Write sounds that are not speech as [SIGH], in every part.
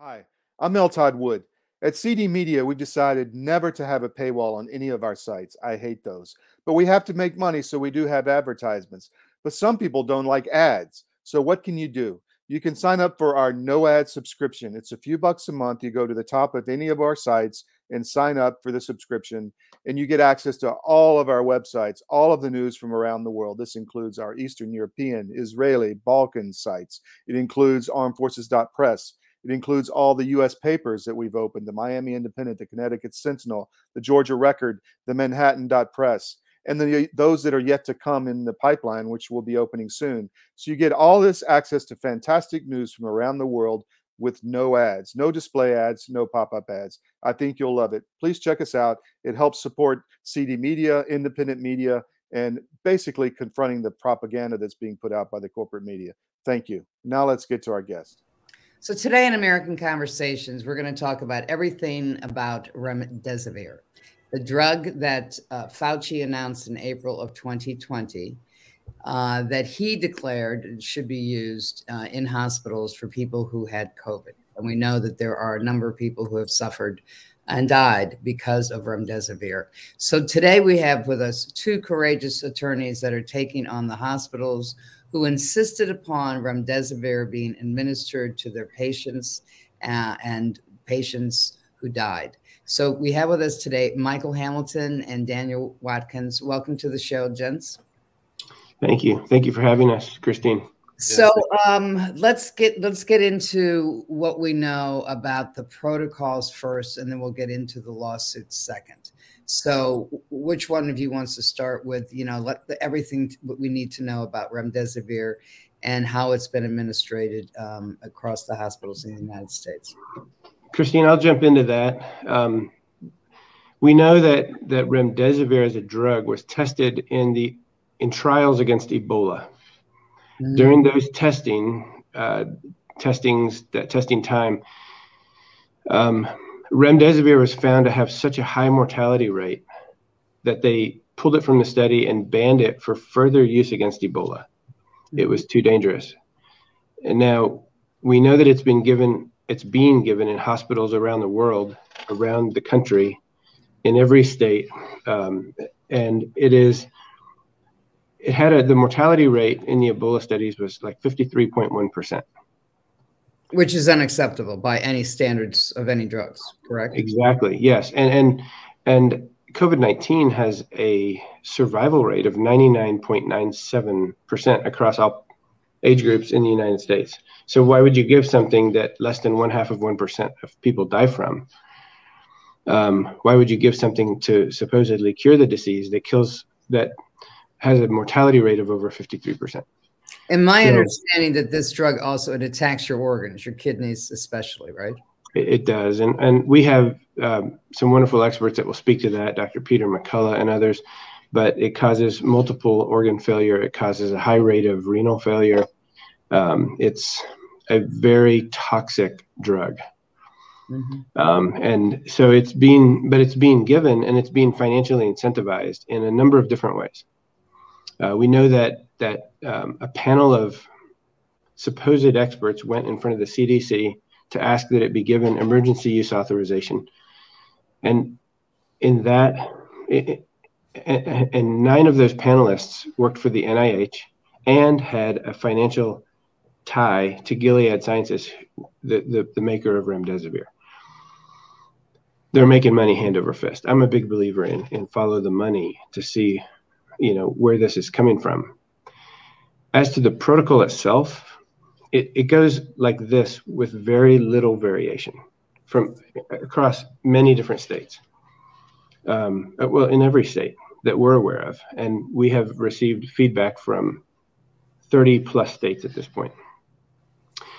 Hi, I'm Mel Todd Wood. At CD Media, we've decided never to have a paywall on any of our sites. I hate those. But we have to make money, so we do have advertisements. But some people don't like ads. So what can you do? You can sign up for our no ad subscription. It's a few bucks a month. You go to the top of any of our sites and sign up for the subscription, and you get access to all of our websites, all of the news from around the world. This includes our Eastern European, Israeli, Balkan sites. It includes armedforces.press. It includes all the U.S. papers that we've opened the Miami Independent, the Connecticut Sentinel, the Georgia Record, the Manhattan Dot Press, and the, those that are yet to come in the pipeline, which will be opening soon. So you get all this access to fantastic news from around the world with no ads, no display ads, no pop up ads. I think you'll love it. Please check us out. It helps support CD media, independent media, and basically confronting the propaganda that's being put out by the corporate media. Thank you. Now let's get to our guest. So today in American Conversations, we're going to talk about everything about remdesivir, the drug that uh, Fauci announced in April of 2020 uh, that he declared should be used uh, in hospitals for people who had COVID. And we know that there are a number of people who have suffered and died because of remdesivir. So today we have with us two courageous attorneys that are taking on the hospitals who insisted upon remdesivir being administered to their patients uh, and patients who died. So we have with us today Michael Hamilton and Daniel Watkins. Welcome to the show, gents. Thank you. Thank you for having us, Christine. So um, let's get let's get into what we know about the protocols first, and then we'll get into the lawsuits second. So, which one of you wants to start with? You know, let the, everything we need to know about remdesivir and how it's been administered um, across the hospitals in the United States. Christine, I'll jump into that. Um, we know that that remdesivir as a drug was tested in the in trials against Ebola. Mm-hmm. During those testing uh, testings that testing time. Um, remdesivir was found to have such a high mortality rate that they pulled it from the study and banned it for further use against Ebola. It was too dangerous. And now we know that it's been given, it's being given in hospitals around the world, around the country, in every state. Um, and it is, it had a, the mortality rate in the Ebola studies was like 53.1% which is unacceptable by any standards of any drugs correct? Exactly yes. And and and covid-19 has a survival rate of 99.97% across all age groups in the united states. So why would you give something that less than one half of 1% of people die from? Um, why would you give something to supposedly cure the disease that kills that has a mortality rate of over 53% and my so, understanding that this drug also it attacks your organs, your kidneys especially, right? It, it does, and and we have um, some wonderful experts that will speak to that, Dr. Peter McCullough and others. But it causes multiple organ failure. It causes a high rate of renal failure. Um, it's a very toxic drug. Mm-hmm. Um, and so it's being, but it's being given and it's being financially incentivized in a number of different ways. Uh, we know that that um, a panel of supposed experts went in front of the CDC to ask that it be given emergency use authorization. And in that, it, and nine of those panelists worked for the NIH and had a financial tie to Gilead Sciences, the, the, the maker of remdesivir. They're making money hand over fist. I'm a big believer in, in follow the money to see, you know, where this is coming from. As to the protocol itself, it, it goes like this with very little variation from across many different states. Um, well, in every state that we're aware of. And we have received feedback from 30 plus states at this point.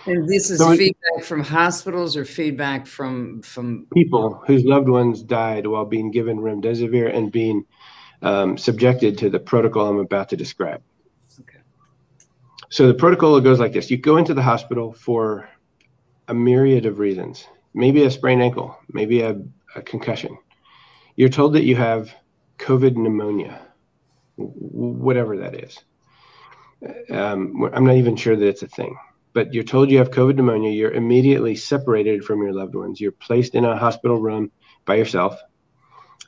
And this is so feedback from hospitals or feedback from from people whose loved ones died while being given remdesivir and being um, subjected to the protocol I'm about to describe. Okay. So the protocol goes like this: you go into the hospital for a myriad of reasons, maybe a sprained ankle, maybe a, a concussion. You're told that you have COVID pneumonia, whatever that is. Um, I'm not even sure that it's a thing. but you're told you have COVID pneumonia, you're immediately separated from your loved ones. You're placed in a hospital room by yourself.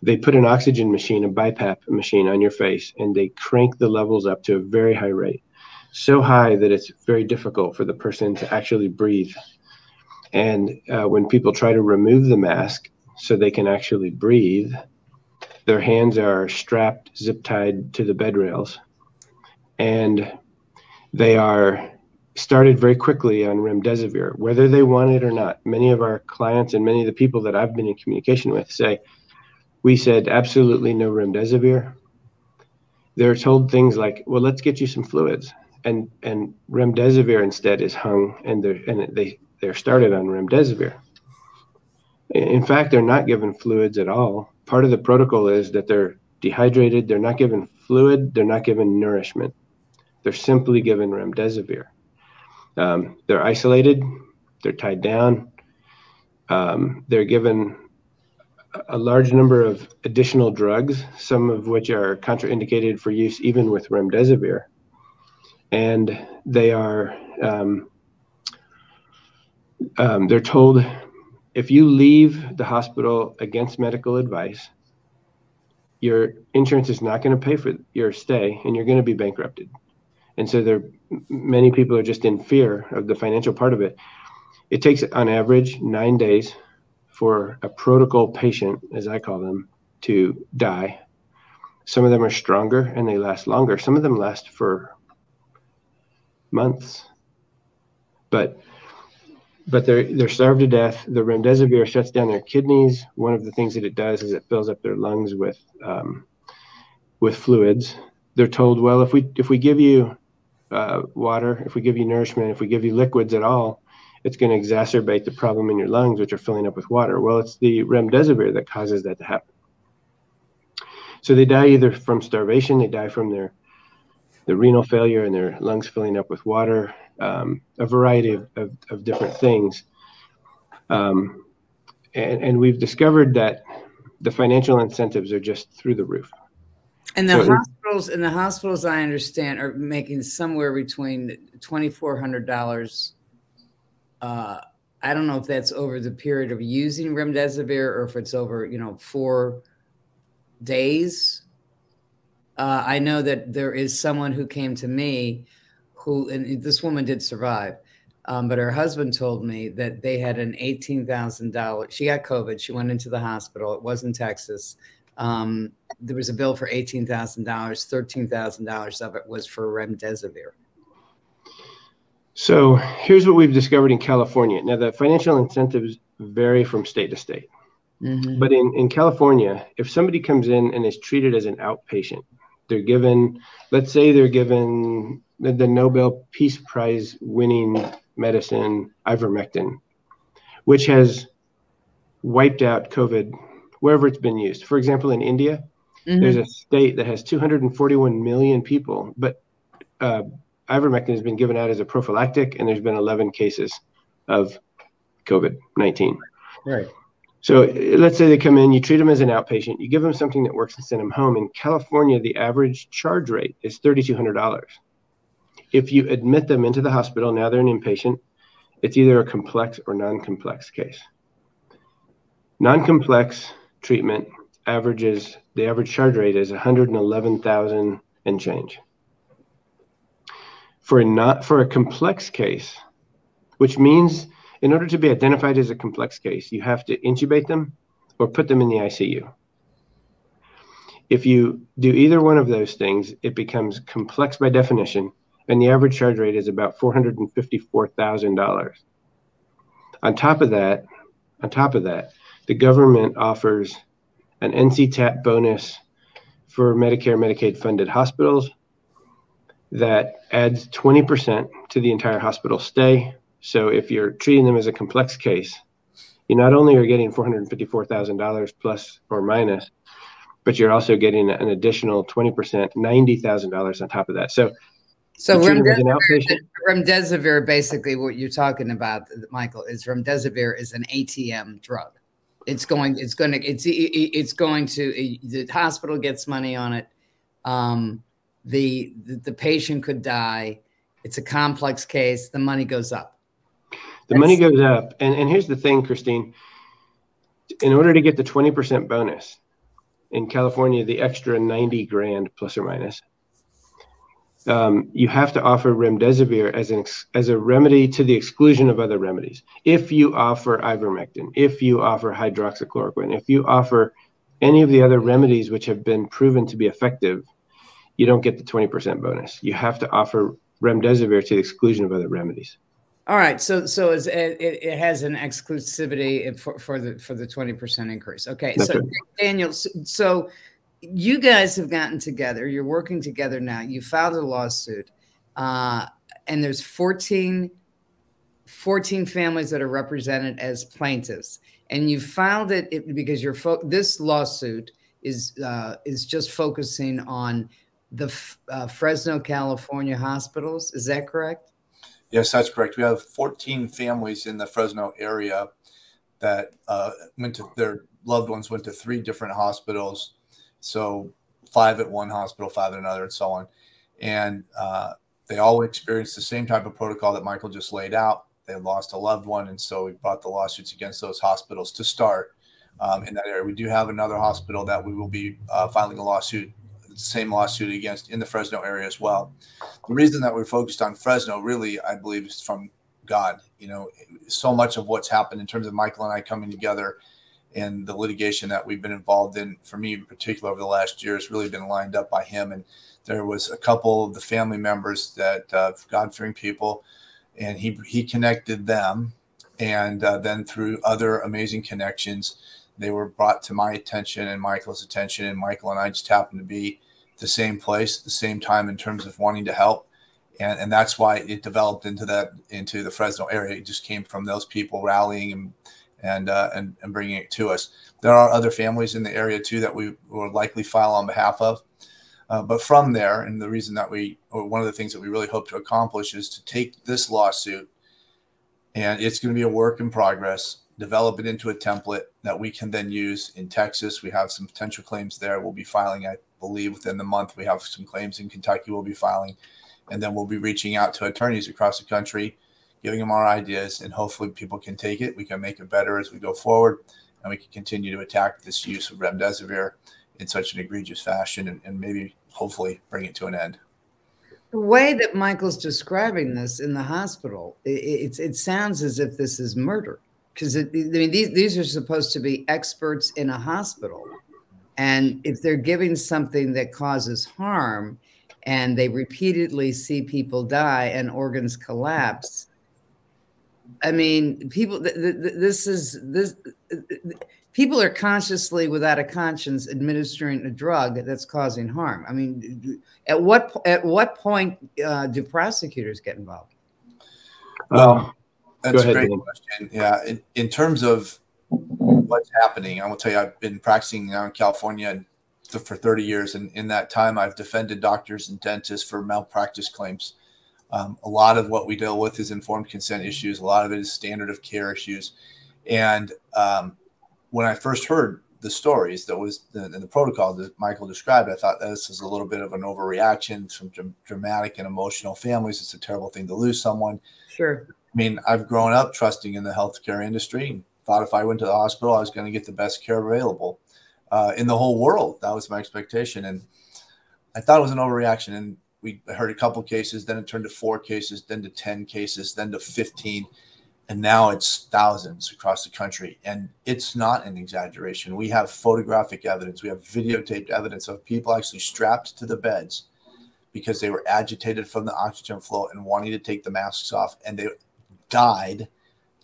They put an oxygen machine, a BiPAP machine on your face, and they crank the levels up to a very high rate. So high that it's very difficult for the person to actually breathe. And uh, when people try to remove the mask so they can actually breathe, their hands are strapped, zip tied to the bed rails. And they are started very quickly on remdesivir, whether they want it or not. Many of our clients and many of the people that I've been in communication with say, we said absolutely no remdesivir. They're told things like, well, let's get you some fluids. And and remdesivir instead is hung and they're and they they're started on remdesivir. In fact, they're not given fluids at all. Part of the protocol is that they're dehydrated, they're not given fluid, they're not given nourishment. They're simply given remdesivir. Um, they're isolated, they're tied down, um, they're given a large number of additional drugs, some of which are contraindicated for use even with remdesivir. And they are, um, um, they're told if you leave the hospital against medical advice, your insurance is not going to pay for your stay and you're going to be bankrupted and so there many people are just in fear of the financial part of it it takes on average nine days for a protocol patient as i call them to die some of them are stronger and they last longer some of them last for months but but they're they're starved to death. The remdesivir shuts down their kidneys. One of the things that it does is it fills up their lungs with um, with fluids. They're told, well, if we if we give you uh, water, if we give you nourishment, if we give you liquids at all, it's going to exacerbate the problem in your lungs, which are filling up with water. Well, it's the remdesivir that causes that to happen. So they die either from starvation, they die from their the renal failure and their lungs filling up with water, um, a variety of, of, of different things. Um, and, and we've discovered that the financial incentives are just through the roof. And the so hospitals, and the hospitals, I understand, are making somewhere between twenty four hundred dollars. Uh, I don't know if that's over the period of using remdesivir or if it's over, you know, four days. Uh, I know that there is someone who came to me, who and this woman did survive, um, but her husband told me that they had an eighteen thousand dollars. She got COVID. She went into the hospital. It was in Texas. Um, there was a bill for eighteen thousand dollars. Thirteen thousand dollars of it was for remdesivir. So here's what we've discovered in California. Now the financial incentives vary from state to state. Mm-hmm. But in, in California, if somebody comes in and is treated as an outpatient, they're given, let's say they're given the, the Nobel Peace Prize winning medicine, ivermectin, which has wiped out COVID wherever it's been used. For example, in India, mm-hmm. there's a state that has 241 million people, but uh, ivermectin has been given out as a prophylactic, and there's been 11 cases of COVID 19. Right. So let's say they come in, you treat them as an outpatient, you give them something that works and send them home. In California, the average charge rate is $3,200. If you admit them into the hospital, now they're an inpatient, it's either a complex or non complex case. Non complex treatment averages the average charge rate is 111,000 and change. For a not for a complex case, which means in order to be identified as a complex case, you have to intubate them or put them in the ICU. If you do either one of those things, it becomes complex by definition, and the average charge rate is about $454,000. On top of that, on top of that, the government offers an NCTAP bonus for Medicare, Medicaid funded hospitals that adds 20% to the entire hospital stay. So if you're treating them as a complex case, you not only are getting $454,000 plus or minus, but you're also getting an additional 20%, $90,000 on top of that. So so remdesivir, remdesivir, basically what you're talking about, Michael, is remdesivir is an ATM drug. It's going. It's going to. It's it's going to. The hospital gets money on it. Um, the, the the patient could die, It's a complex case. The money goes up. The That's, money goes up. And, and here's the thing, Christine. In order to get the 20% bonus in California, the extra 90 grand plus or minus, um, you have to offer remdesivir as an as a remedy to the exclusion of other remedies. If you offer ivermectin, if you offer hydroxychloroquine, if you offer any of the other remedies which have been proven to be effective, you don't get the 20% bonus. You have to offer remdesivir to the exclusion of other remedies. All right, so so it, it has an exclusivity for, for the for the twenty percent increase. Okay, That's so right. Daniel, so you guys have gotten together. You're working together now. You filed a lawsuit, uh, and there's 14, 14 families that are represented as plaintiffs, and you filed it, because your fo- this lawsuit is uh, is just focusing on the uh, Fresno, California hospitals. Is that correct? Yes, that's correct. We have 14 families in the Fresno area that uh, went to their loved ones went to three different hospitals so five at one hospital, five at another, and so on. And uh, they all experienced the same type of protocol that Michael just laid out. They lost a loved one, and so we brought the lawsuits against those hospitals to start um, in that area. We do have another hospital that we will be uh, filing a lawsuit, same lawsuit against in the Fresno area as well. The reason that we're focused on Fresno, really, I believe, is from God. You know, so much of what's happened in terms of Michael and I coming together and the litigation that we've been involved in, for me in particular, over the last year, has really been lined up by him. And there was a couple of the family members that uh, God-fearing people, and he he connected them, and uh, then through other amazing connections, they were brought to my attention and Michael's attention, and Michael and I just happened to be the same place, at the same time in terms of wanting to help. And, and that's why it developed into that into the Fresno area. It just came from those people rallying and and, uh, and and bringing it to us. There are other families in the area too that we will likely file on behalf of. Uh, but from there, and the reason that we, or one of the things that we really hope to accomplish is to take this lawsuit, and it's going to be a work in progress, develop it into a template that we can then use in Texas. We have some potential claims there. We'll be filing, I believe, within the month. We have some claims in Kentucky. We'll be filing, and then we'll be reaching out to attorneys across the country giving them our ideas, and hopefully people can take it. We can make it better as we go forward, and we can continue to attack this use of remdesivir in such an egregious fashion, and, and maybe hopefully bring it to an end. The way that Michael's describing this in the hospital, it, it, it sounds as if this is murder. Because I mean, these these are supposed to be experts in a hospital, and if they're giving something that causes harm, and they repeatedly see people die and organs collapse, I mean, people. Th- th- this is this. People are consciously, without a conscience, administering a drug that's causing harm. I mean, at what at what point uh, do prosecutors get involved? Well, that's ahead, a great Dan. question. Yeah, in, in terms of what's happening, I will tell you, I've been practicing now in California for 30 years, and in that time, I've defended doctors and dentists for malpractice claims. Um, a lot of what we deal with is informed consent issues. A lot of it is standard of care issues. And um, when I first heard the stories that was the, the protocol that Michael described, I thought this is a little bit of an overreaction. Some dr- dramatic and emotional families. It's a terrible thing to lose someone. Sure. I mean, I've grown up trusting in the healthcare industry. And thought if I went to the hospital, I was going to get the best care available uh, in the whole world. That was my expectation, and I thought it was an overreaction. And we heard a couple cases, then it turned to four cases, then to 10 cases, then to 15. And now it's thousands across the country. And it's not an exaggeration. We have photographic evidence, we have videotaped evidence of people actually strapped to the beds because they were agitated from the oxygen flow and wanting to take the masks off. And they died,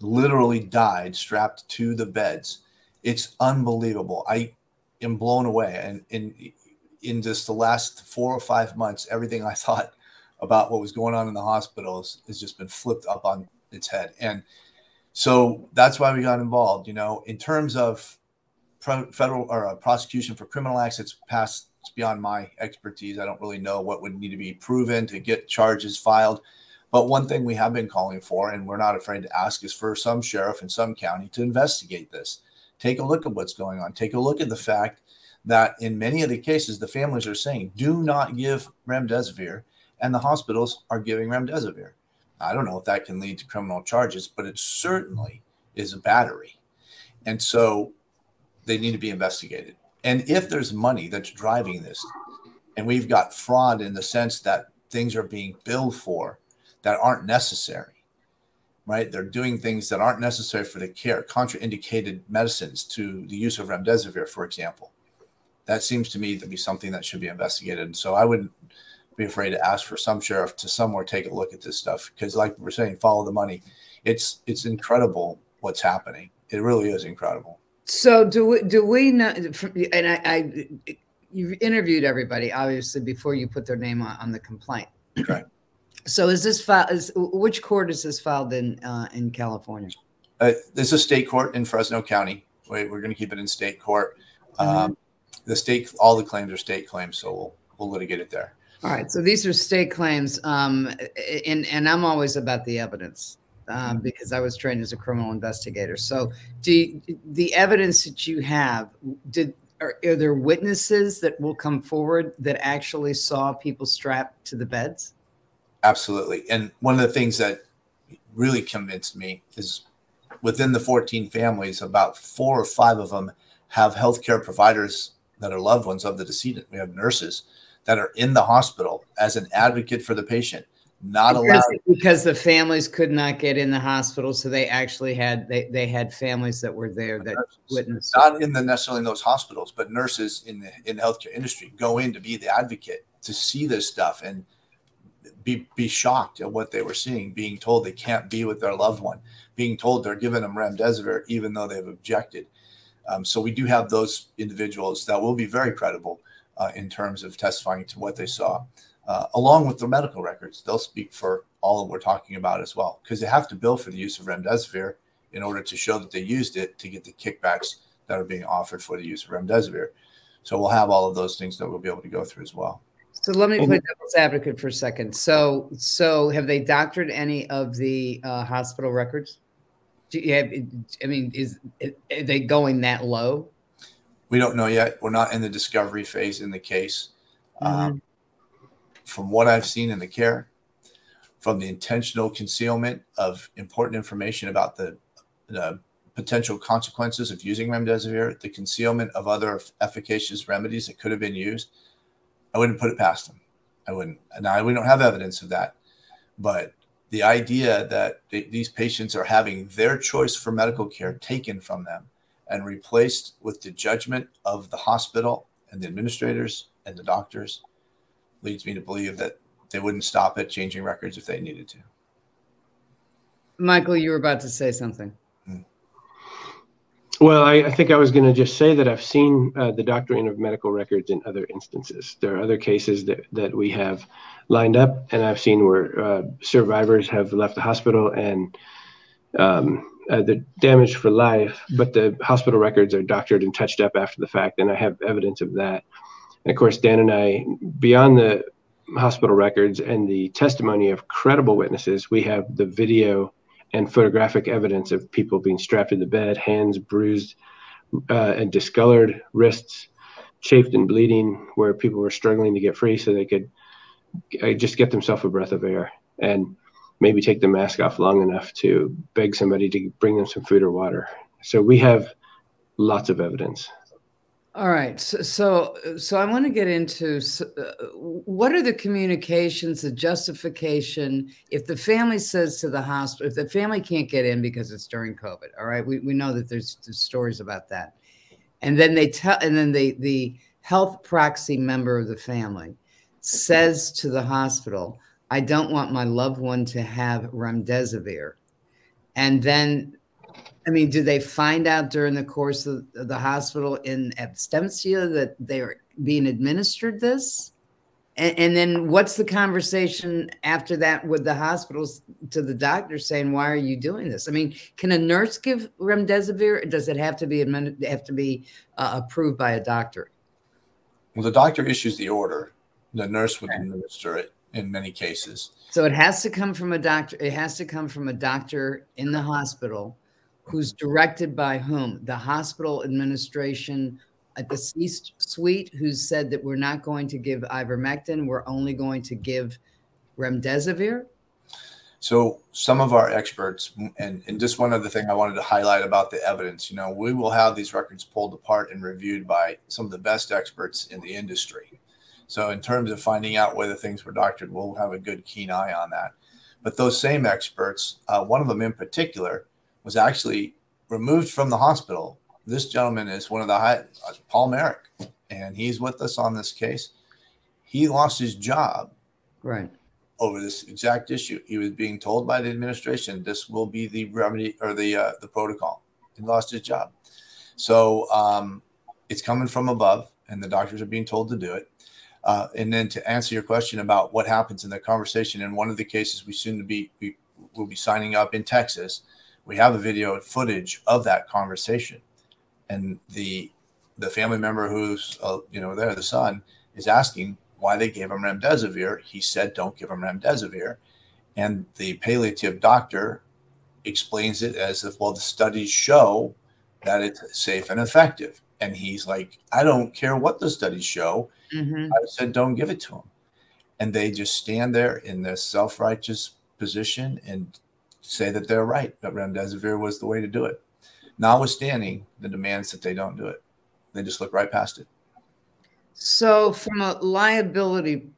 literally died, strapped to the beds. It's unbelievable. I am blown away. And, and in just the last four or five months, everything I thought about what was going on in the hospitals has just been flipped up on its head. And so that's why we got involved. You know, in terms of federal or uh, prosecution for criminal acts, it's past it's beyond my expertise. I don't really know what would need to be proven to get charges filed. But one thing we have been calling for, and we're not afraid to ask, is for some sheriff in some county to investigate this. Take a look at what's going on. Take a look at the fact that in many of the cases, the families are saying, do not give remdesivir and the hospitals are giving remdesivir. I don't know if that can lead to criminal charges, but it certainly is a battery. And so they need to be investigated. And if there's money that's driving this, and we've got fraud in the sense that things are being billed for that aren't necessary, right? They're doing things that aren't necessary for the care, contraindicated medicines to the use of remdesivir, for example. That seems to me to be something that should be investigated. And So I wouldn't be afraid to ask for some sheriff to somewhere take a look at this stuff because, like we're saying, follow the money. It's it's incredible what's happening. It really is incredible. So do we do we know? And I, I you've interviewed everybody obviously before you put their name on, on the complaint. Right. So is this filed? Is which court is this filed in uh, in California? Uh, there's a state court in Fresno County. Wait, we're going to keep it in state court. Mm-hmm. Um, the state, all the claims are state claims, so we'll we'll litigate it there. All right. So these are state claims, um, and and I'm always about the evidence um, because I was trained as a criminal investigator. So, do you, the evidence that you have did are, are, there witnesses that will come forward that actually saw people strapped to the beds? Absolutely. And one of the things that really convinced me is within the 14 families, about four or five of them have healthcare providers that are loved ones of the decedent. We have nurses that are in the hospital as an advocate for the patient not because, allowed because the families could not get in the hospital so they actually had they, they had families that were there that nurses, witnessed not in the necessarily in those hospitals but nurses in the in the healthcare industry go in to be the advocate to see this stuff and be be shocked at what they were seeing being told they can't be with their loved one being told they're giving them remdesivir even though they've objected um, so we do have those individuals that will be very credible uh, in terms of testifying to what they saw uh, along with their medical records. They'll speak for all that we're talking about as well, because they have to bill for the use of remdesivir in order to show that they used it to get the kickbacks that are being offered for the use of remdesivir. So we'll have all of those things that we'll be able to go through as well. So let me play devil's advocate for a second. So, so have they doctored any of the uh, hospital records? Do you have, I mean, is are they going that low? We don't know yet. We're not in the discovery phase in the case. Mm-hmm. Um, from what I've seen in the care, from the intentional concealment of important information about the, the potential consequences of using remdesivir, the concealment of other efficacious remedies that could have been used, I wouldn't put it past them. I wouldn't. And now we don't have evidence of that, but the idea that these patients are having their choice for medical care taken from them and replaced with the judgment of the hospital and the administrators and the doctors leads me to believe that they wouldn't stop at changing records if they needed to. Michael, you were about to say something. Well, I, I, think I was going to just say that I've seen uh, the doctoring of medical records in other instances. There are other cases that, that we have lined up, and I've seen where uh, survivors have left the hospital and um, uh, the damage for life, but the hospital records are doctored and touched up after the fact, and I have evidence of that. And of course, Dan and I, beyond the hospital records and the testimony of credible witnesses, we have the video and photographic evidence of people being strapped to the bed, hands bruised uh, and discolored, wrists chafed and bleeding, where people were struggling to get free so they could uh, just get themselves a breath of air and maybe take the mask off long enough to beg somebody to bring them some food or water. So we have lots of evidence. All right. So, so, so I want to get into uh, what are the communications, the justification. If the family says to the hospital, if the family can't get in because it's during COVID, all right, we, we know that there's, there's stories about that. And then they tell, and then the, the health proxy member of the family says to the hospital, I don't want my loved one to have remdesivir. And then I mean, do they find out during the course of the hospital in absentia that they're being administered this? And, and, then what's the conversation after that with the hospitals to the doctor saying, "Why are you doing this?" I mean, can a nurse give remdesivir? does it have to be admin- have to be uh, approved by a doctor? Well, the doctor issues the order. The nurse would okay. administer it in many cases. So it has to come from a doctor. It has to come from a doctor in the hospital who's directed by whom? The hospital administration at the C suite, who said that we're not going to give ivermectin, we're only going to give remdesivir? So some of our experts, and, and just one other thing I wanted to highlight about the evidence, you know, we will have these records pulled apart and reviewed by some of the best experts in the industry. So in terms of finding out whether things were doctored, we'll have a good keen eye on that. But those same experts, uh, one of them in particular, was actually removed from the hospital. This gentleman is one of the high, uh, Paul Marik, and he's with us on this case. He lost his job. Right over this exact issue. He was being told by the administration this will be the remedy or the uh, the protocol. He lost his job, so um, it's coming from above, and the doctors are being told to do it. Uh, and then to answer your question about what happens in the conversation, in one of the cases we soon to be we will be signing up in Texas, we have a video footage of that conversation, and the the family member who's uh, you know there, the son, is asking why they gave him remdesivir. He said, don't give him remdesivir. And the palliative doctor explains it as if, well, the studies show that it's safe and effective. And he's like, I don't care what the studies show. Mm-hmm. I said, don't give it to him. And they just stand there in this self righteous position and say that they're right, that remdesivir was the way to do it, notwithstanding the demands that they don't do it. They just look right past it. So, from a liability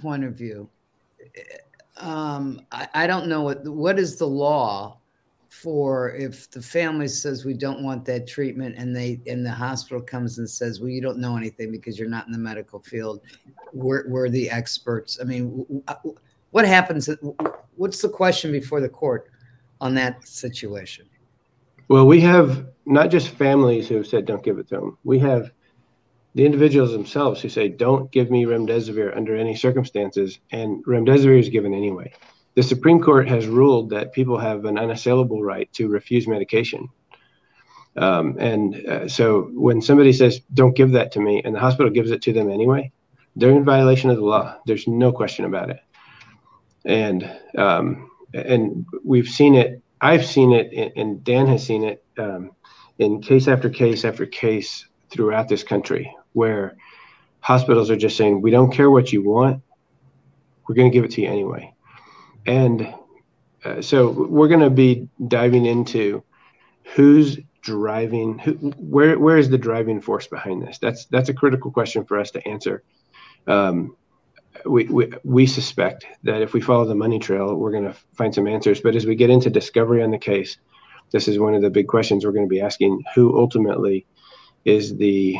point of view, um, I, I, don't know what what is the law for if the family says we don't want that treatment and they and the hospital comes and says well you don't know anything because you're not in the medical field we're, we're the experts i mean what happens what's the question before the court on that situation well we have not just families who have said don't give it to them we have the individuals themselves who say, don't give me remdesivir under any circumstances, and remdesivir is given anyway. The Supreme Court has ruled that people have an unassailable right to refuse medication. Um, and uh, so when somebody says, don't give that to me, and the hospital gives it to them anyway, they're in violation of the law. There's no question about it. And um, and we've seen it. I've seen it, and Dan has seen it um, in case after case after case throughout this country where hospitals are just saying, we don't care what you want, we're going to give it to you anyway. And uh, so we're going to be diving into who's driving who, where where is the driving force behind this that's that's a critical question for us to answer um, we, we suspect that if we follow the money trail we're going to find some answers but as we get into discovery on the case this is one of the big questions we're going to be asking who ultimately is the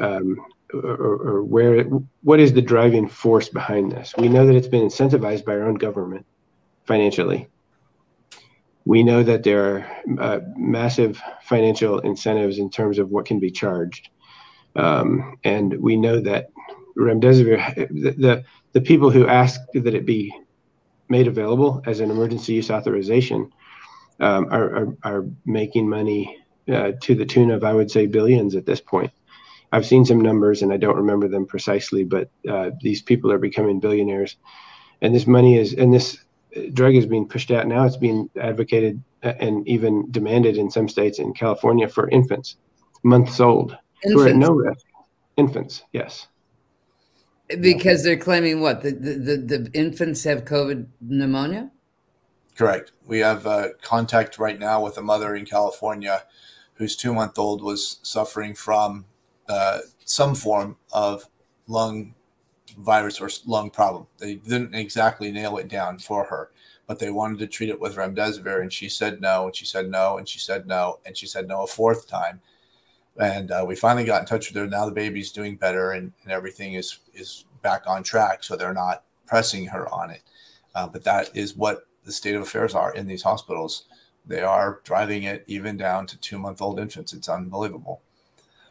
um, or, or, where what is the driving force behind this? We know that it's been incentivized by our own government financially. We know that there are uh, massive financial incentives in terms of what can be charged, um, and we know that remdesivir, the, the the people who ask that it be made available as an emergency use authorization um, are, are, are making money uh, to the tune of I would say billions at this point. I've seen some numbers and I don't remember them precisely, but uh, these people are becoming billionaires, and this money is and this drug is being pushed out now. It's being advocated uh, and even demanded in some states in California for infants, months old, infants. who are at no risk. Infants, yes. Because they're claiming what the, the, the infants have COVID pneumonia. Correct. We have uh, contact right now with a mother in California whose two month old was suffering from uh, some form of lung virus or lung problem. They didn't exactly nail it down for her, but they wanted to treat it with remdesivir, and she said no, and she said no, and she said no, and she said no a fourth time. And uh, we finally got in touch with her. Now the baby's doing better, and, and everything is is back on track. So they're not pressing her on it. Uh, but that is what the state of affairs are in these hospitals. They are driving it even down to two month old infants. It's unbelievable.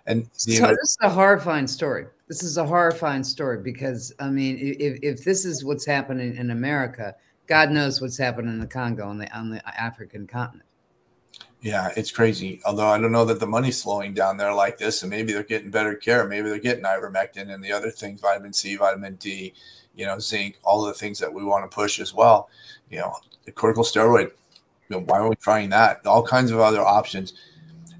And so this is a horrifying story. This is a horrifying story because I mean, if, if this is what's happening in America, God knows what's happening in the Congo on the on the African continent. Yeah, it's crazy. Although I don't know that the money's slowing down there like this, and maybe they're getting better care. Maybe they're getting ivermectin and the other things, vitamin C, vitamin D, you know, zinc, all the things that we want to push as well. You know, the corticosteroid. You know, why are we trying that? All kinds of other options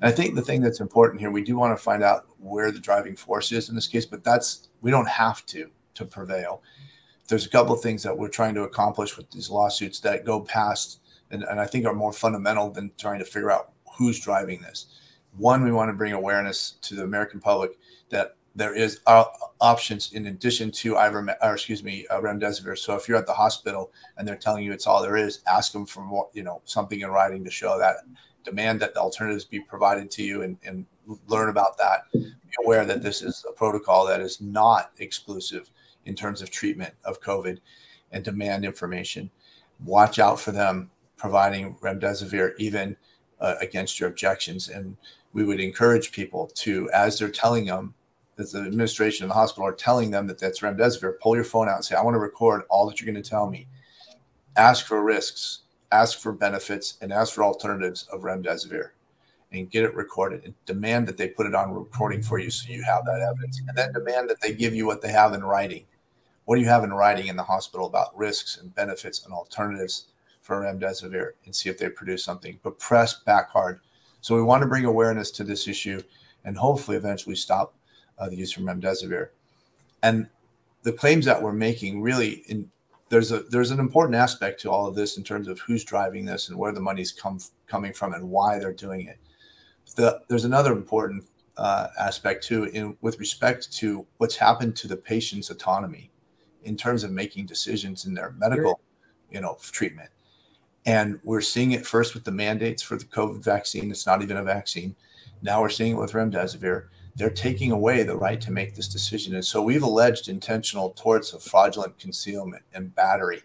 and I think the thing that's important here, we do want to find out where the driving force is in this case, but that's we don't have to to prevail. there's a couple of things that we're trying to accomplish with these lawsuits that go past and, and I think are more fundamental than trying to figure out who's driving this. One, we want to bring awareness to the American public that there is uh, options in addition to Iverme- or excuse me, uh, remdesivir. So if you're at the hospital and they're telling you it's all there is, ask them for more, you know, something in writing to show that. Demand that the alternatives be provided to you and, and learn about that. Be aware that this is a protocol that is not exclusive in terms of treatment of COVID, and demand information. Watch out for them providing remdesivir even uh, against your objections. And we would encourage people to, as they're telling them, that the administration of the hospital are telling them that that's remdesivir, pull your phone out and say, I want to record all that you're going to tell me. Ask for risks, ask for benefits, and ask for alternatives of remdesivir and get it recorded and demand that they put it on recording for you so you have that evidence. And then demand that they give you what they have in writing. What do you have in writing in the hospital about risks and benefits and alternatives for remdesivir and see if they produce something, but press back hard. So we want to bring awareness to this issue and hopefully eventually stop uh, the use of remdesivir. And the claims that we're making really in there's a there's an important aspect to all of this in terms of who's driving this and where the money's come coming from and why they're doing it. The, there's another important uh, aspect too in with respect to what's happened to the patient's autonomy in terms of making decisions in their medical, you know, treatment. And we're seeing it first with the mandates for the COVID vaccine. It's not even a vaccine. Now we're seeing it with remdesivir. They're taking away the right to make this decision. And so we've alleged intentional torts of fraudulent concealment and battery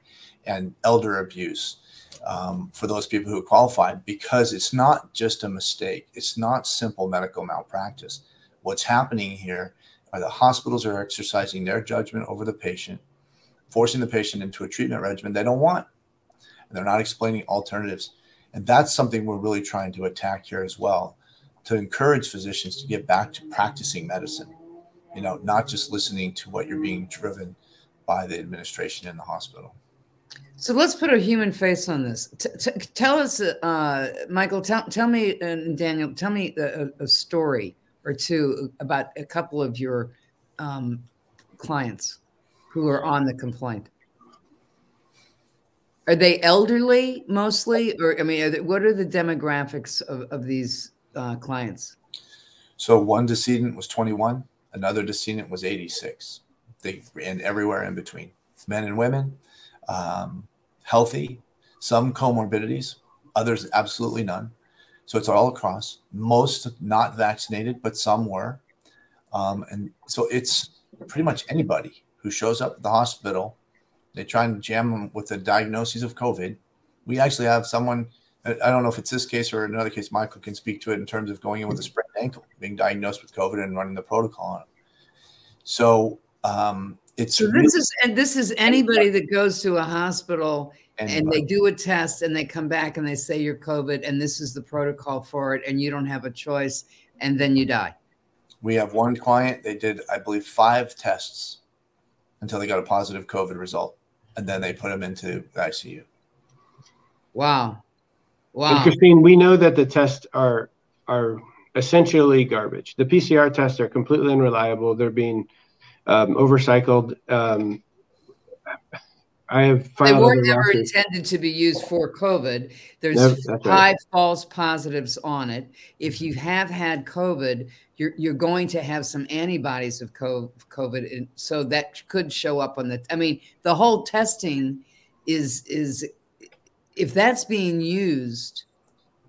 and elder abuse um, for those people who qualified because it's not just a mistake. It's not simple medical malpractice. What's happening here are the hospitals are exercising their judgment over the patient, forcing the patient into a treatment regimen they don't want they're not explaining alternatives. And that's something we're really trying to attack here as well to encourage physicians to get back to practicing medicine, you know, not just listening to what you're being driven by the administration in the hospital. So let's put a human face on this. T- t- tell us, uh, Michael, tell, tell me, and Daniel, tell me a, a, story or two about a couple of your um, clients who are on the complaint. Are they elderly mostly, or I mean, are they, what are the demographics of, of these uh, clients? So one decedent was 21, another decedent was 86. They and everywhere in between, men and women, um, healthy, some comorbidities, others absolutely none. So it's all across. Most not vaccinated, but some were. Um, and so it's pretty much anybody who shows up at the hospital they try and jam them with the diagnoses of COVID. We actually have someone, I don't know if it's this case or another case, Michael can speak to it in terms of going in with a sprained ankle, being diagnosed with COVID and running the protocol on it. So um, it's so this really, is and this is anybody that goes to a hospital anybody. and they do a test and they come back and they say you're COVID and this is the protocol for it and you don't have a choice and then you die. We have one client, they did, I believe, five tests until they got a positive COVID result and then they put him into the ICU. Wow. Wow. And Christine, we know that the tests are are essentially garbage. The PCR tests are completely unreliable. They're being um, overcycled. Um, I have they were never intended to be used for COVID. There's high right. false positives on it. If mm-hmm. you have had COVID, you're you're going to have some antibodies of COVID, and so that could show up on the. I mean, the whole testing is is if that's being used,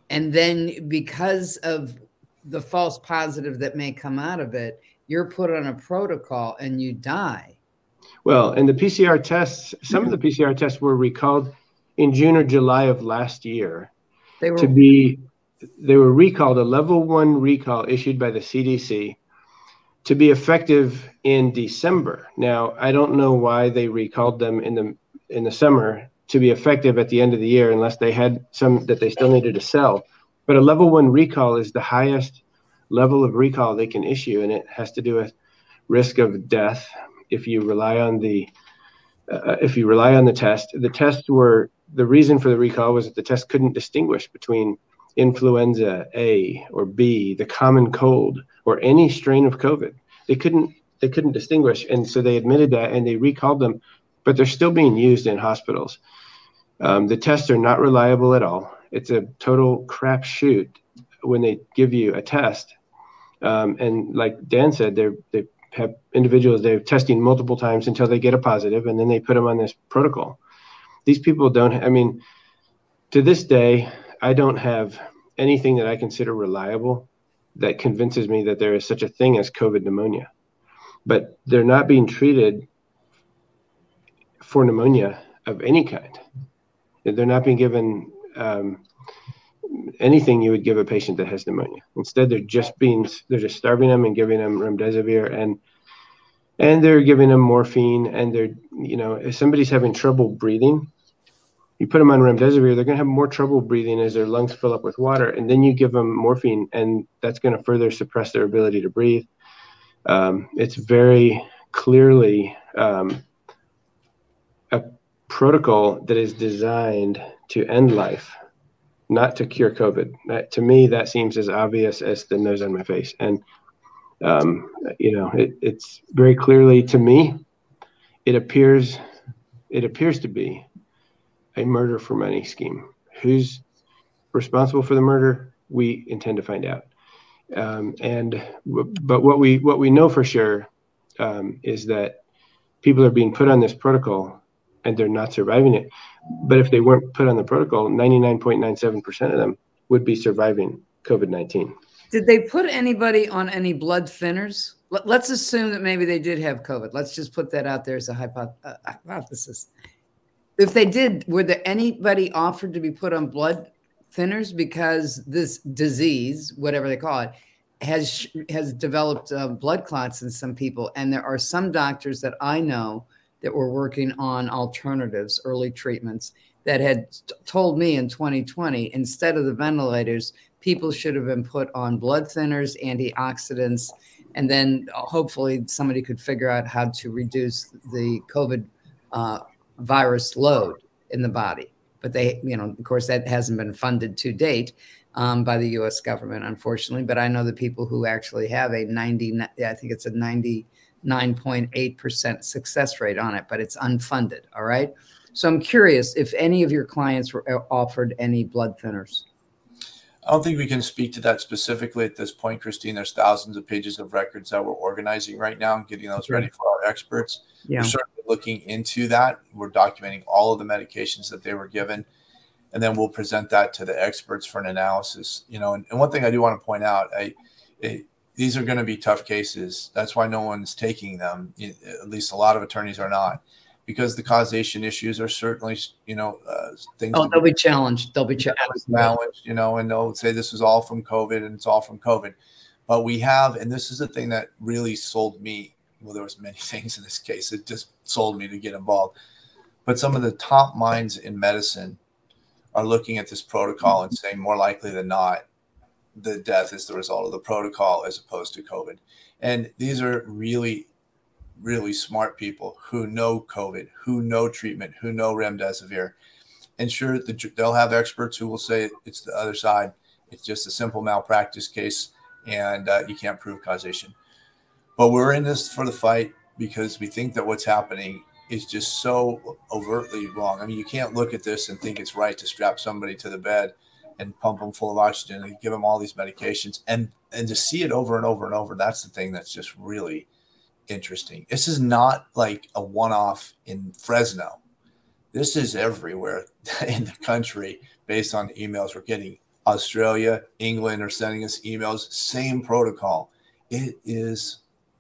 and then because of the false positive that may come out of it, you're put on a protocol and you die well, and the PCR tests, some of the PCR tests were recalled in June or July of last year. They were to be they were recalled a level 1 recall issued by the CDC to be effective in December. Now, I don't know why they recalled them in the in the summer to be effective at the end of the year unless they had some that they still needed to sell. But a level 1 recall is the highest level of recall they can issue and it has to do with risk of death if you rely on the uh, if you rely on the test, the tests were the reason for the recall was that the test couldn't distinguish between influenza A or B, the common cold, or any strain of COVID. They couldn't they couldn't distinguish, and so they admitted that and they recalled them but they're still being used in hospitals. Um, the tests are not reliable at all. It's a total crap shoot when they give you a test. Um, and like Dan said, they're, they have individuals they're testing multiple times until they get a positive, and then they put them on this protocol. These people don't. I mean, to this day, I don't have anything that I consider reliable that convinces me that there is such a thing as COVID pneumonia. But they're not being treated for pneumonia of any kind. They're not being given um, anything you would give a patient that has pneumonia. Instead, they're just being they're just starving them and giving them remdesivir and and they're giving them morphine and they're you know if somebody's having trouble breathing, you put them on remdesivir, they're going to have more trouble breathing as their lungs fill up with water, and then you give them morphine, and that's going to further suppress their ability to breathe. Um, it's very clearly um, a protocol that is designed to end life not to cure COVID. That, to me, that seems as obvious as the nose on my face. And, um, you know, it, it's very clearly to me, it appears, it appears to be a murder for money scheme. Who's responsible for the murder? We intend to find out. Um, and, but what we, what we know for sure um, is that people are being put on this protocol and they're not surviving it. But if they weren't put on the protocol, 99.97% of them would be surviving COVID 19. Did they put anybody on any blood thinners? Let's assume that maybe they did have COVID. Let's just put that out there as a uh, hypothesis. If they did, were there anybody offered to be put on blood thinners because this disease, whatever they call it, has has developed uh, blood clots in some people, and there are some doctors that I know that were working on alternatives, early treatments, that had t- told me in 2020, instead of the ventilators, people should have been put on blood thinners, antioxidants, and then uh, hopefully somebody could figure out how to reduce the COVID uh, virus load in the body. But they, you know, of course, that hasn't been funded to date um, by the U.S. government, unfortunately. But I know the people who actually have a 90, I think it's a 90 9.8% success rate on it, but it's unfunded. All right. So I'm curious if any of your clients were uh, offered any blood thinners. I don't think we can speak to that specifically at this point, Christine. There's thousands of pages of records that we're organizing right now and getting those ready for our experts. Yeah. We're certainly looking into that. We're documenting all of the medications that they were given, and then we'll present that to the experts for an analysis. You know, and, and one thing I do want to point out, I, I these are going to be tough cases. That's why no one's taking them. At least a lot of attorneys are not, because the causation issues are certainly, you know, uh, things. Oh, they'll be challenged. They'll be challenged. Challenged, you know, and they'll say this is all from COVID and it's all from COVID. But we have, and this is the thing that really sold me. Well, there was many [LAUGHS] things in this case. It just sold me to get involved. But some of the top minds in medicine are looking at this protocol and saying more likely than not the death is the result of the protocol as opposed to COVID. And these are really, really smart people who know COVID, who know treatment, who know remdesivir. And sure, the, they'll have experts who will say it's the other side. It's just a simple malpractice case, and uh, you can't prove causation. But we're in this for the fight because we think that what's happening is just so overtly wrong. I mean, you can't look at this and think it's right to strap somebody to the bed and pump them full of oxygen and give them all these medications and and to see it over and over and over that's the thing that's just really interesting this is not like a one-off in fresno this is everywhere [LAUGHS] in the country based on the emails we're getting australia england are sending us emails same protocol it is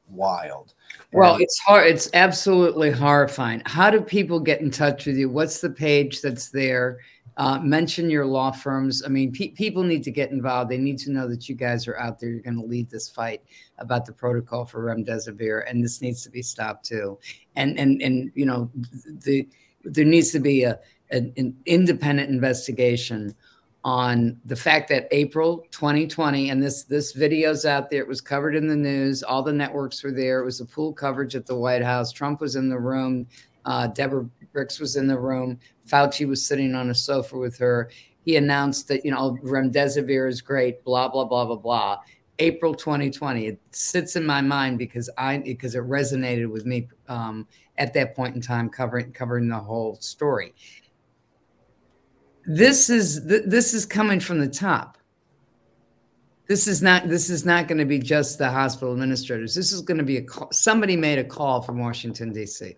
wild well, it's hard. It's absolutely horrifying. How do people get in touch with you? What's the page that's there? Uh, mention your law firms. I mean, pe- people need to get involved. They need to know that you guys are out there. You're going to lead this fight about the protocol for remdesivir, and this needs to be stopped too. And and and you know, the there needs to be a an, an independent investigation on the fact that April 2020, and this this video's out there. It was covered in the news. All the networks were there. It was a pool coverage at the White House. Trump was in the room. Uh, Deborah Birx was in the room. Fauci was sitting on a sofa with her. He announced that, you know, remdesivir is great, blah, blah, blah, blah, blah. April 2020. It sits in my mind because I because it resonated with me um, at that point in time, covering covering the whole story. This is th- this is coming from the top. This is not this is not going to be just the hospital administrators. This is going to be a call, somebody made a call from Washington D.C.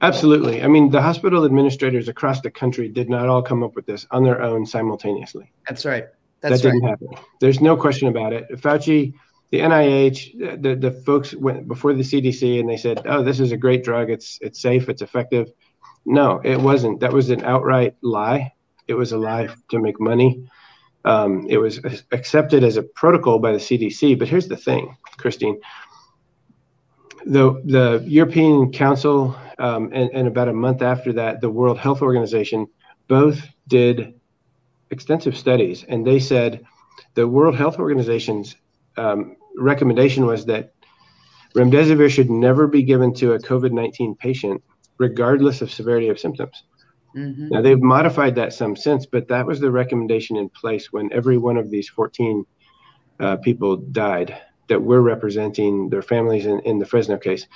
Absolutely. I mean, the hospital administrators across the country did not all come up with this on their own simultaneously. That's right. That's that didn't right. happen. There's no question about it. Fauci, the NIH, the, the folks went before the CDC and they said, "Oh, this is a great drug. It's it's safe. It's effective." No, it wasn't. That was an outright lie. It was a lie to make money. Um, it was accepted as a protocol by the CDC. But here's the thing, Christine. The the European Council um, and, and about a month after that, the World Health Organization both did extensive studies, and they said the World Health Organization's um, recommendation was that remdesivir should never be given to a COVID 19 patient, regardless of severity of symptoms. Mm-hmm. Now, they've modified that some since, but that was the recommendation in place when every one of these 14 uh, people died that we're representing their families in, in the Fresno case.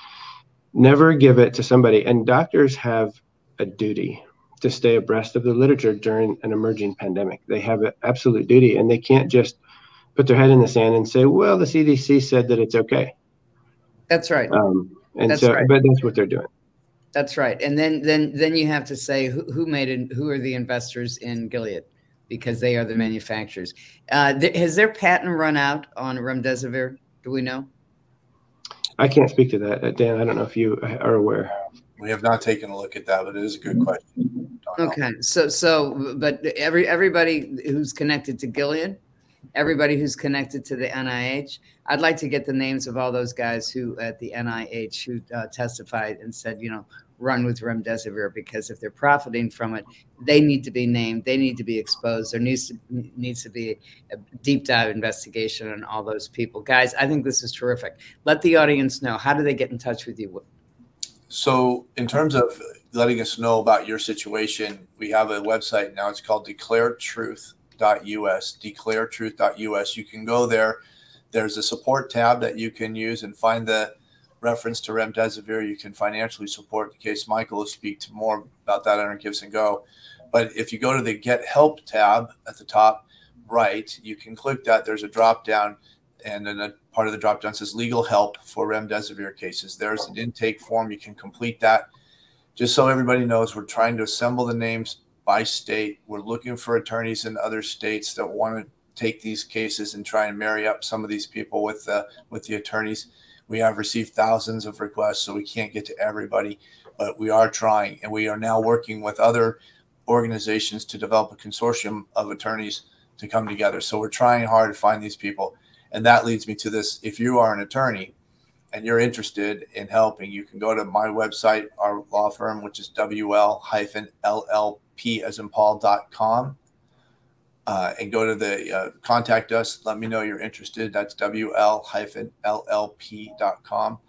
Never give it to somebody, and doctors have a duty to stay abreast of the literature during an emerging pandemic. They have an absolute duty, and they can't just put their head in the sand and say, "Well, the CDC said that it's okay." That's right. Um, and that's so, right. but that's what they're doing. That's right. And then then then you have to say who, who made it. Who are the investors in Gilead? Because they are the manufacturers. Uh, th- has their patent run out on remdesivir? Do we know? I can't speak to that, uh, Dan. I don't know if you are aware. We have not taken a look at that, but it is a good question. Okay, so so but every everybody who's connected to Gilead, everybody who's connected to the NIH, I'd like to get the names of all those guys who at the NIH who uh, testified and said, you know, run with remdesivir because if they're profiting from it, they need to be named, they need to be exposed. There needs to needs to be a deep dive investigation on all those people. Guys, I think this is terrific. Let the audience know how do they get in touch with you. So, in terms of letting us know about your situation, we have a website now. It's called declaretruth.us. Declaretruth.us. You can go there. There's a support tab that you can use and find the reference to remdesivir. You can financially support the case. Michael will speak to more about that under go But if you go to the Get Help tab at the top right, you can click that. There's a drop down and then a part of the drop down says legal help for remdesivir cases. There's an intake form. You can complete that. Just so everybody knows, we're trying to assemble the names by state. We're looking for attorneys in other states that want to take these cases and try and marry up some of these people with the with the attorneys. We have received thousands of requests, so we can't get to everybody, but we are trying, and we are now working with other organizations to develop a consortium of attorneys to come together. So we're trying hard to find these people. And that leads me to this if you are an attorney and you're interested in helping, you can go to my website, our law firm, which is WL-LLP as in Paul.com. Uh, and go to the uh, contact us. Let me know you're interested. That's WL hyphen LLP.com.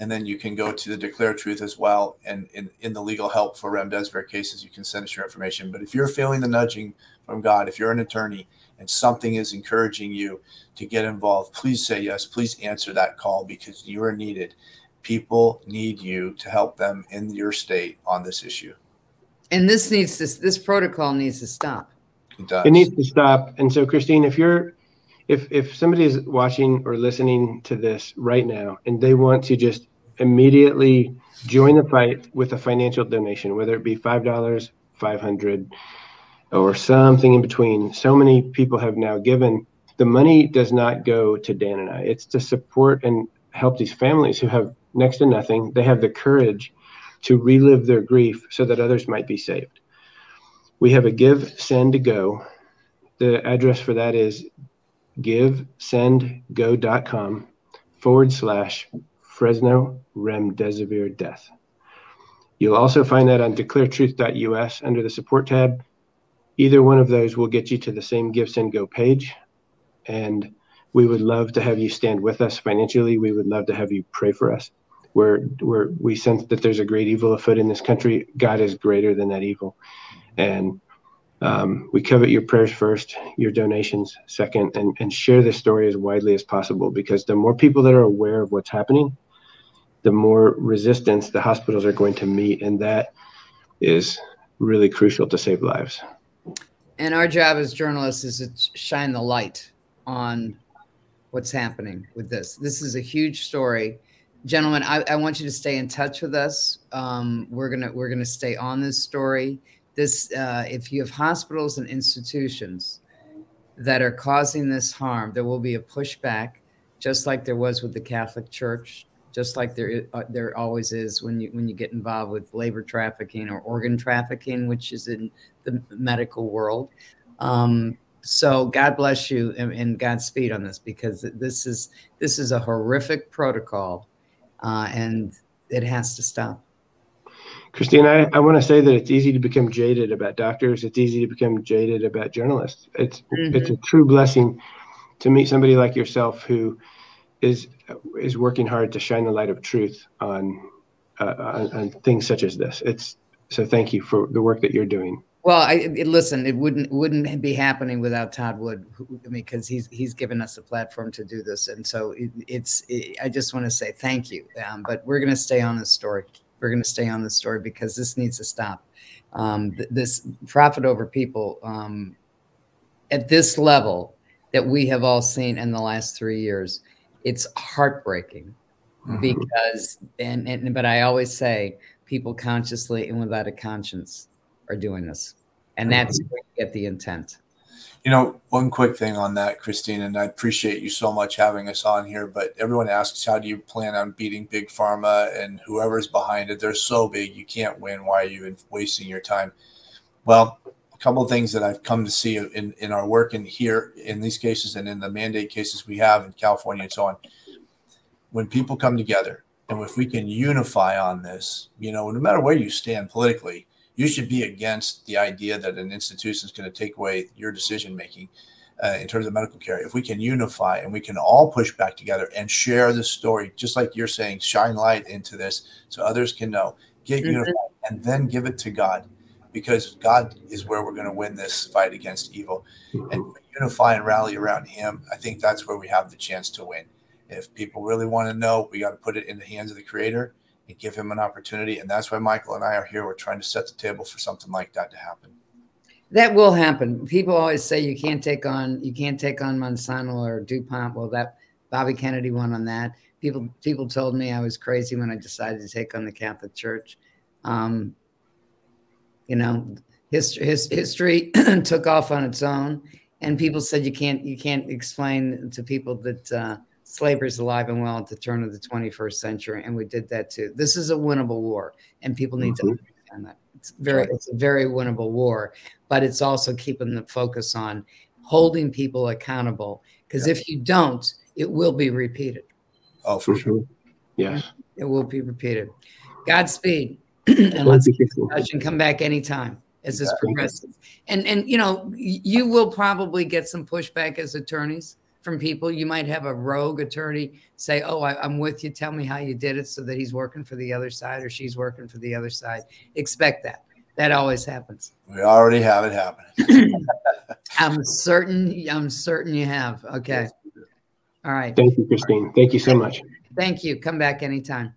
And then you can go to the Declare Truth as well. And in, in the legal help for remdesivir cases, you can send us your information. But if you're feeling the nudging from God, if you're an attorney and something is encouraging you to get involved, please say yes. Please answer that call because you are needed. People need you to help them in your state on this issue. And this needs to this protocol needs to stop. It does. It needs to stop. And so, Christine, if you're if if somebody is watching or listening to this right now and they want to just immediately join the fight with a financial donation, whether it be five dollars, five hundred, or something in between. So many people have now given. The money does not go to Dan and I. It's to support and help these families who have next to nothing. They have the courage to relive their grief so that others might be saved. We have a Give, Send, Go. The address for that is givesendgo.com forward slash Fresno Remdesivir Death. You'll also find that on declaretruth.us under the support tab either one of those will get you to the same GiveSendGo page. And we would love to have you stand with us financially. We would love to have you pray for us. Where where we sense that there's a great evil afoot in this country, God is greater than that evil. And Um, we covet your prayers first, your donations second, and, and share this story as widely as possible because the more people that are aware of what's happening, the more resistance the hospitals are going to meet. And that is really crucial to save lives. And our job as journalists is to shine the light on what's happening with this. This is a huge story. Gentlemen, I, I want you to stay in touch with us. Um, we're gonna we're gonna stay on this story. This uh, if you have hospitals and institutions that are causing this harm, there will be a pushback, just like there was with the Catholic Church just like there uh, there always is when you when you get involved with labor trafficking or organ trafficking, which is in the medical world. Um, so God bless you and, and, Godspeed on this because this is this is a horrific protocol, uh, and it has to stop. Christine, I, I want to say that it's easy to become jaded about doctors. It's easy to become jaded about journalists. It's mm-hmm. it's a true blessing to meet somebody like yourself who is is working hard to shine the light of truth on, uh, on, on things such as this. It's so thank you for the work that you're doing. Well, I it, listen. It wouldn't wouldn't be happening without Todd Wood. Who, I mean, because he's he's given us a platform to do this, and so it, it's. It, I just want to say thank you. Um, but we're going to stay on this story. We're going to stay on this story because this needs to stop. Um, th- this profit over people um, at this level that we have all seen in the last three years it's heartbreaking mm-hmm. because and, and but I always say people consciously and without a conscience are doing this. And that's get the intent. You know, one quick thing on that, Christine, and I appreciate you so much having us on here. But everyone asks, how do you plan on beating big pharma and whoever's behind it? They're so big, you can't win. Why are you wasting your time? Well, a couple of things that I've come to see in, in our work in here in these cases and in the mandate cases we have in California and so on. When people come together and if we can unify on this, you know, no matter where you stand politically, you should be against the idea that an institution is going to take away your decision making uh, in terms of medical care. If we can unify and we can all push back together and share the story, just like you're saying, shine light into this so others can know, get mm-hmm. unified, and then give it to God because God is where we're going to win this fight against evil. Mm-hmm. And unify and rally around Him, I think that's where we have the chance to win. If people really want to know, we got to put it in the hands of the Creator and give Him an opportunity. And that's why Michael and I are here. We're trying to set the table for something like that to happen. That will happen. People always say you can't take on you can't take on Monsanto or DuPont. Well, that Bobby Kennedy won on that. People people told me I was crazy when I decided to take on the Catholic Church. Um, you know, history, his, history [CLEARS THROAT] took off on its own, and people said you can't you can't explain to people that uh, slavery is alive and well at the turn of the 21st century, and we did that too. This is a winnable war, and people need mm-hmm. to understand that. It's very it's a very winnable war, but it's also keeping the focus on holding people accountable. Because yeah. if you don't, it will be repeated. Oh, for sure. Yes. It will be repeated. Godspeed. [CLEARS THROAT] and let's and come back anytime as this progresses. And and you know, you will probably get some pushback as attorneys from people. You might have a rogue attorney say, "Oh, I, am with you. Tell me how you did it," so that he's working for the other side or she's working for the other side. Expect that. That always happens. We already have it happening. [CLEARS THROAT] I'm certain. I'm certain you have. Okay. All right. Thank you, Christine. Thank you so much. Thank you. Come back anytime.